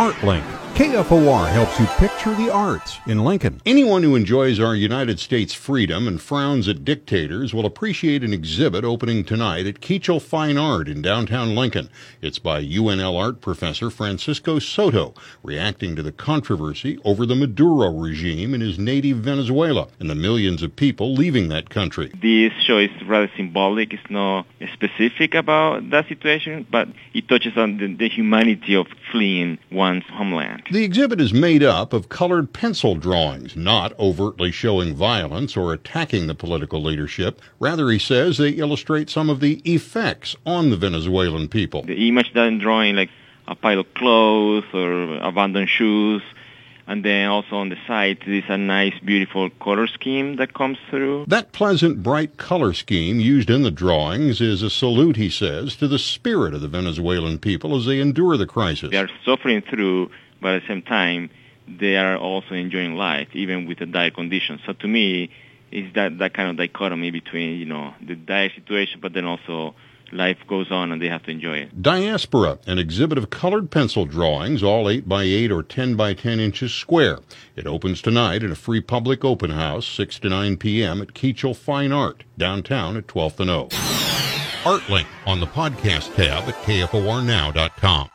ArtLink. KFOR helps you picture the arts in Lincoln. Anyone who enjoys our United States freedom and frowns at dictators will appreciate an exhibit opening tonight at Kiechel Fine Art in downtown Lincoln. It's by UNL art professor Francisco Souto, reacting to the controversy over the Maduro regime in his native Venezuela and the millions of people leaving that country. This show is rather symbolic. It's not specific about that situation, but it touches on the, the humanity of fleeing one's homeland. The exhibit is made up of colored pencil drawings, not overtly showing violence or attacking the political leadership. Rather, he says they illustrate some of the effects on the Venezuelan people. The image that I'm drawing, like a pile of clothes or abandoned shoes, and then also on the side, there's a nice, beautiful color scheme that comes through. That pleasant, bright color scheme used in the drawings is a salute, he says, to the spirit of the Venezuelan people as they endure the crisis. They are suffering through, but at the same time, they are also enjoying life, even with the dire conditions. So to me, it's that, that kind of dichotomy between, you know, the dire situation, but then also life goes on and they have to enjoy it. Diaspora, an exhibit of colored pencil drawings, all 8 by 8 or 10 by 10 inches square. It opens tonight at a free public open house, 6 to 9 p.m. at Kiechel Fine Art, downtown at 12th and O. ArtLink on the podcast tab at kfornow.com.